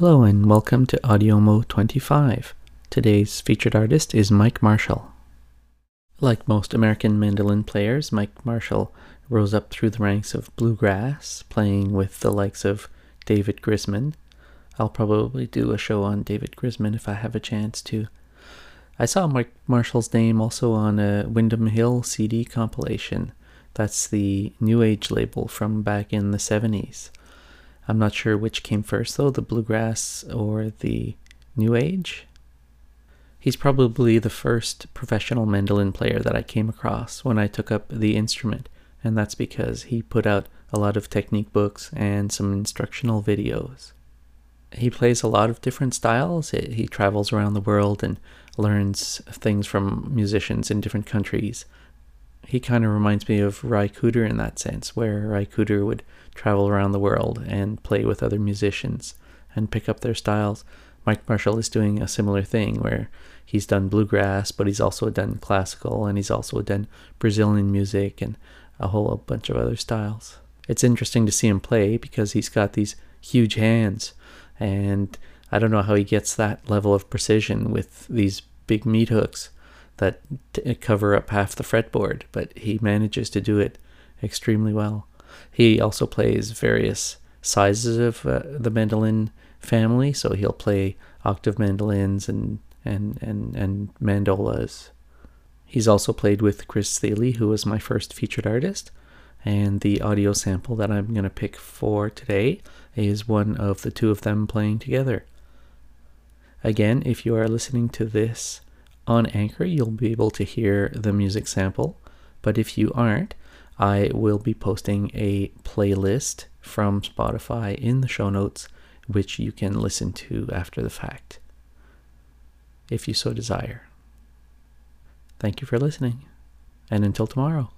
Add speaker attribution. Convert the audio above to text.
Speaker 1: Hello and welcome to Audiomo 25. Today's featured artist is Mike Marshall. Like most American mandolin players, Mike Marshall rose up through the ranks of bluegrass, playing with the likes of David Grisman. I'll probably do a show on David Grisman if I have a chance to. I saw Mike Marshall's name also on a Windham Hill CD compilation. That's the New Age label from back in the 70s. I'm not sure which came first though, the bluegrass or the New Age. He's probably the first professional mandolin player that I came across when I took up the instrument, and that's because he put out a lot of technique books and some instructional videos. He plays a lot of different styles. He travels around the world and learns things from musicians in different countries. He kind of reminds me of Ry Cooder in that sense, where Ry Cooder would travel around the world and play with other musicians and pick up their styles. Mike Marshall is doing a similar thing where he's done bluegrass, but he's also done classical and he's also done Brazilian music and a whole bunch of other styles. It's interesting to see him play because he's got these huge hands and I don't know how he gets that level of precision with these big meat hooks that t- cover up half the fretboard, but he manages to do it extremely well. He also plays various sizes of uh, the mandolin family, so he'll play octave mandolins and and and and mandolas. He's also played with Chris Thile, who was my first featured artist, and the audio sample that I'm going to pick for today is one of the two of them playing together. Again, if you are listening to this on Anchor, you'll be able to hear the music sample, but if you aren't, I will be posting a playlist from Spotify in the show notes, which you can listen to after the fact, if you so desire. Thank you for listening, and until tomorrow.